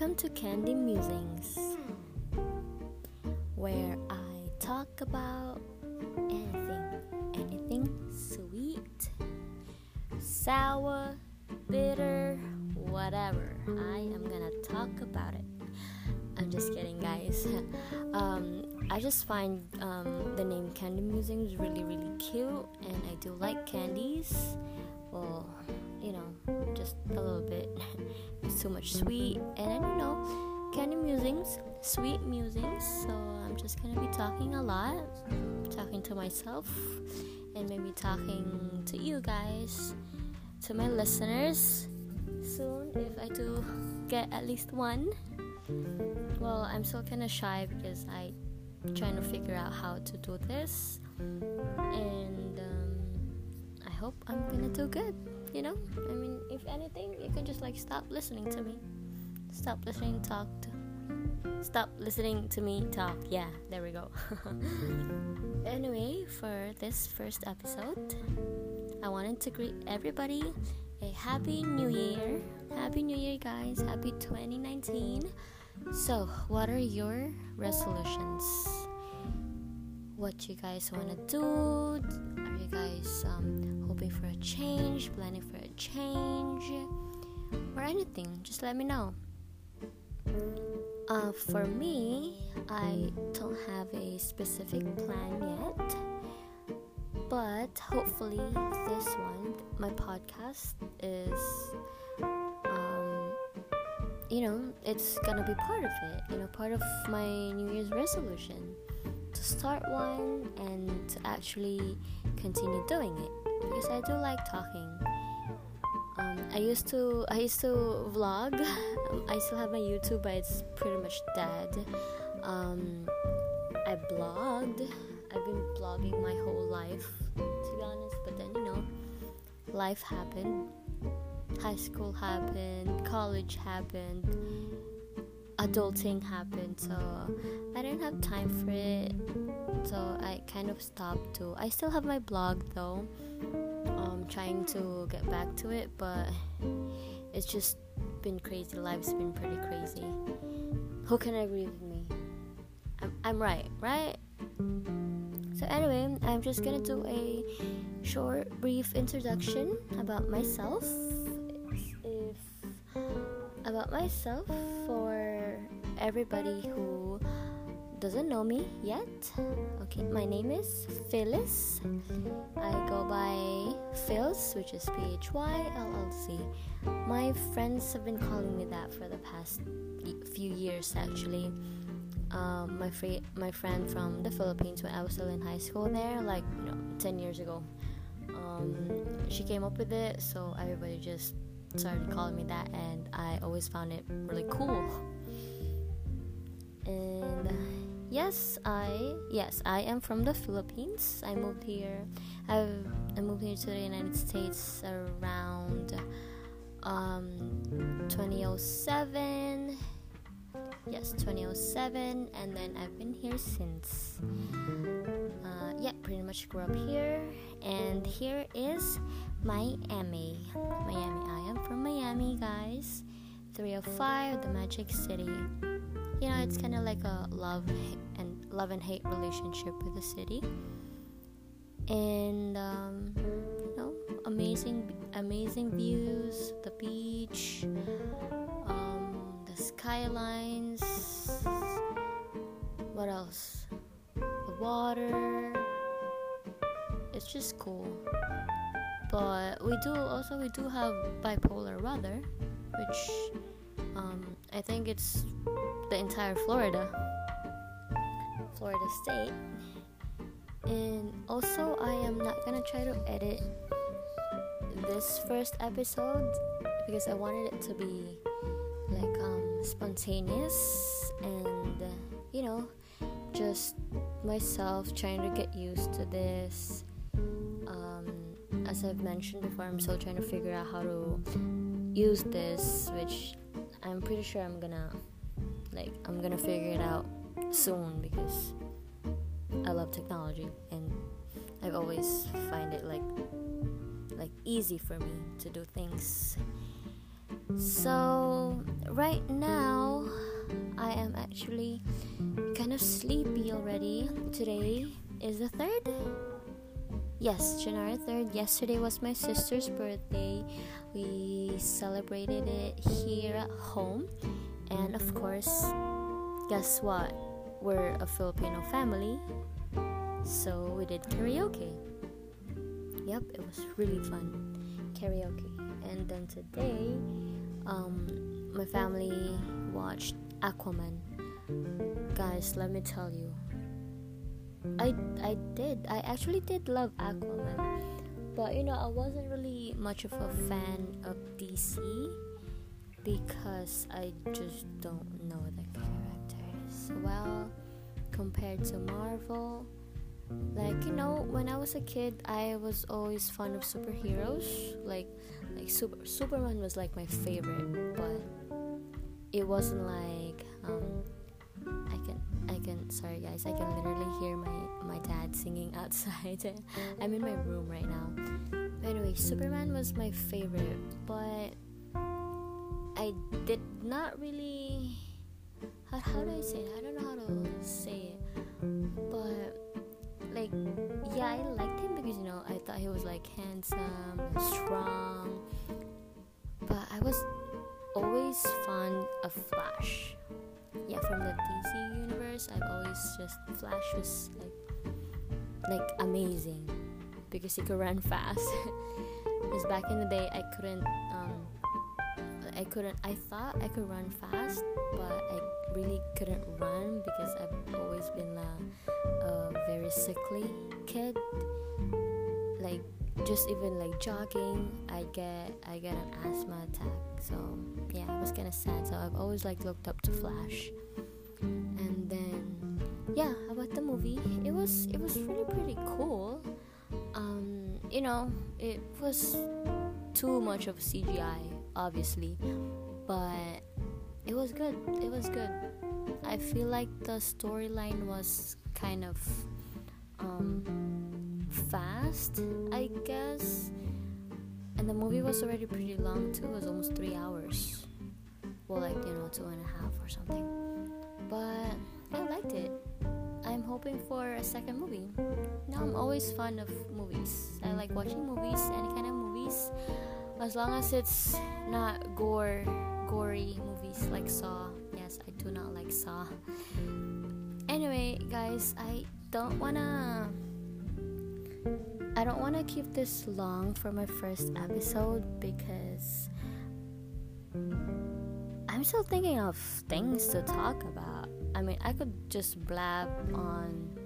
Welcome to Candy Musings, where I talk about anything, anything sweet, sour, bitter, whatever. I am gonna talk about it. I'm just kidding, guys. um, I just find um, the name Candy Musings really, really cute, and I do like candies. Well, you know, just a little bit. too much sweet, and I don't know. Candy musings, sweet musings. So I'm just gonna be talking a lot, talking to myself, and maybe talking to you guys, to my listeners. Soon, if I do get at least one. Well, I'm still kind of shy because I trying to figure out how to do this, and um, I hope I'm gonna do good you know? I mean if anything you can just like stop listening to me. Stop listening talk to stop listening to me talk. Yeah there we go. Anyway for this first episode i wanted to greet everybody a happy new year. Happy new year guys. Happy 2019 so what are your resolutions what you guys want to do. Are you guys um, hoping for a change planning for a change or anything? Just let me know. Uh, for me i don't have a specific plan yet but hopefully this one my podcast is um, you know it's gonna be part of it you know part of my new year's resolution to start one and to actually continue doing it because I do like talking. Um, I used to I used to vlog. I still have my YouTube, but it's pretty much dead. Um, I blogged. I've been blogging my whole life, to be honest. But then you know, life happened. High school happened. College happened adulting happened so i didn't have time for it. So i kind of stopped too i still have my blog though um trying to get back to it but it's just been crazy. Life's been pretty crazy. Who can agree with me? I'm, I'm right right? So anyway i'm just gonna do a short brief introduction about myself. About myself for everybody who doesn't know me yet. Okay, my name is Phyllis. I go by Phyllz, which is P H Y L L C. My friends have been calling me that for the past few years, actually. Um, my free, my friend from the Philippines when I was still in high school there, like you know, ten years ago. Um, she came up with it, so everybody just started calling me that, and I always found it really cool. And yes, I yes I am from the Philippines. I moved here. I've I moved here to the United States around um, 2007. Yes, 2007, and then I've been here since. Uh, yeah, pretty much grew up here, and here is Miami. Miami. I am from Miami, guys. 305, the Magic City. You know, it's kind of like a love and love and hate relationship with the city. And um, you know, amazing, amazing views, the beach, um, the skylines. What else? The water. It's just cool but we do also we do have bipolar weather which um, i think it's the entire florida. Florida state. And also i am not gonna try to edit this first episode because i wanted it to be like um, spontaneous and you know just myself trying to get used to this. As I've mentioned before, I'm still trying to figure out how to use this, which I'm pretty sure I'm gonna like I'm gonna figure it out soon because I love technology and I've always find it like like easy for me to do things. So, right now, I am actually kind of sleepy already. Today is the 3rd? Yes, January 3rd. Yesterday was my sister's birthday. We celebrated it here at home. And of course, guess what? We're a Filipino family. So we did karaoke. Yep, it was really fun. Karaoke. And then today, um, my family watched Aquaman. Guys, let me tell you. I I did. I actually did love Aquaman. But you know, I wasn't really much of a fan of DC because I just don't know the characters well compared to Marvel. Like you know, when I was a kid, I was always fond of superheroes. Like like super Superman was like my favorite, but it wasn't like um, I can I can sorry guys I can literally hear my my dad singing outside. I'm in my room right now. Anyway, Superman was my favorite, but I did not really how, how do I say it? I don't know how to say it. But like yeah, I liked him because you know I thought he was like handsome, strong. But I was always fond of Flash. Yeah, from the DC universe, I've always just Flash was like like amazing because he could run fast. Because back in the day, I couldn't I couldn't. I thought I could run fast, but I really couldn't run because I've always been a, a very sickly kid. Like just even like jogging, I get I get an asthma attack. So yeah, it was kind of sad. So I've always like looked up to Flash. And then yeah, about the movie, it was it was really pretty cool. Um, you know, it was too much of CGI, obviously, but it was good. It was good. I feel like the storyline was kind of um, fast, I guess. And the movie was already pretty long too. It was almost three hours. Well, like you know, two and a half or something. But I liked it. I'm hoping for a second movie. Now I'm always fond of movies. I like watching movies, any kind of movies, as long as it's not gore, gory movies like Saw. Yes, I do not like Saw. Anyway, guys, I don't wanna I don't want to keep this long for my first episode because I'm still thinking of things to talk about. I mean, I could just blab on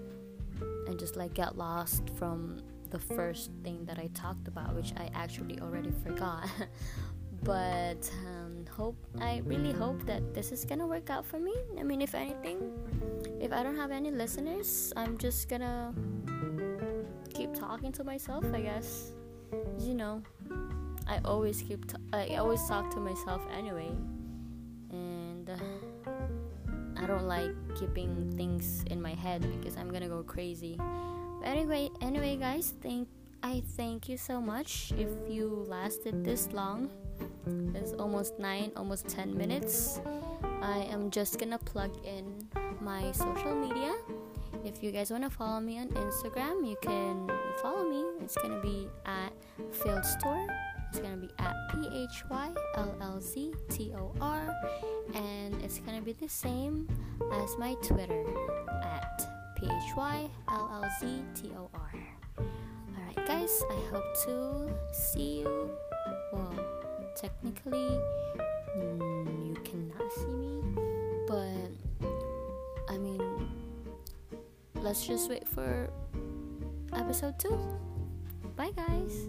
and just like get lost from the first thing that I talked about, which I actually already forgot. but um, hope I really hope that this is gonna work out for me. I mean, if anything, if I don't have any listeners, I'm just gonna keep talking to myself, I guess. You know, I always keep t- I always talk to myself anyway, and uh, I don't like keeping things in my head because I'm gonna go crazy. But anyway, anyway, guys, thank I thank you so much if you lasted this long. It's almost nine, almost ten minutes. I am just gonna plug in my social media if you guys want to follow me on Instagram, you can follow me. It's gonna be at Phyllztor. It's gonna be at P H Y L L Z T O R, and it's gonna be the same as my Twitter at P H Y L L Z T O R. Alright, guys, I hope to see you. Well, technically, mm, you cannot see me, but I mean, let's just wait for episode 2. Bye, guys.